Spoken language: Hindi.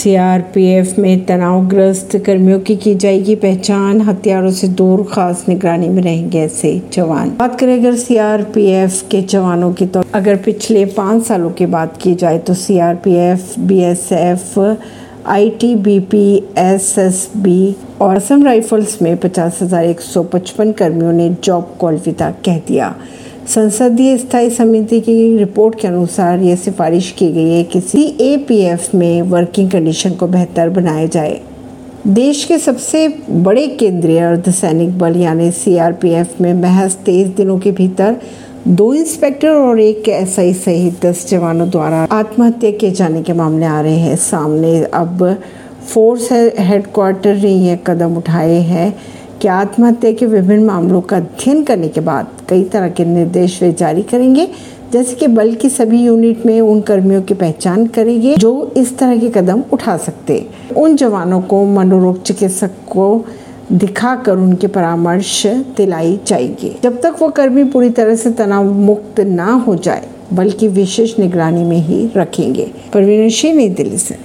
सीआरपीएफ में तनावग्रस्त कर्मियों की की जाएगी पहचान। हथियारों से दूर खास निगरानी में रहेंगे ऐसे जवान। बात करें अगर सीआरपीएफ के जवानों की तो अगर पिछले पाँच सालों की बात की जाए तो सीआरपीएफ, बीएसएफ, आईटीबीपी, एसएसबी और असम राइफल्स में पचास हज़ार एक सौ पचपन कर्मियों ने जॉब को अलविदा कह दिया। संसदीय स्थायी समिति की रिपोर्ट के अनुसार यह सिफारिश की गई है कि सी ए पी एफ़ में वर्किंग कंडीशन को बेहतर बनाया जाए। देश के सबसे बड़े केंद्रीय अर्धसैनिक बल यानी सीआरपीएफ में महज तेईस दिनों के भीतर दो इंस्पेक्टर और एक एसआई सहित दस जवानों द्वारा आत्महत्या किए जाने के मामले आ रहे हैं। सामने अब फोर्स हेडक्वार्टर ने यह कदम उठाए हैं। कि आत्महत्या के विभिन्न मामलों का अध्ययन करने के बाद कई तरह के निर्देश वे जारी करेंगे। जैसे कि बल की सभी यूनिट में उन कर्मियों की पहचान करेंगे जो इस तरह के कदम उठा सकते। उन जवानों को मनोरोग चिकित्सक को दिखाकर उनके परामर्श दिलाई जाएगी। जब तक वो कर्मी पूरी तरह से तनाव मुक्त ना हो जाए बल्कि विशेष निगरानी में ही रखेंगे। परवीन नई दिल्ली से।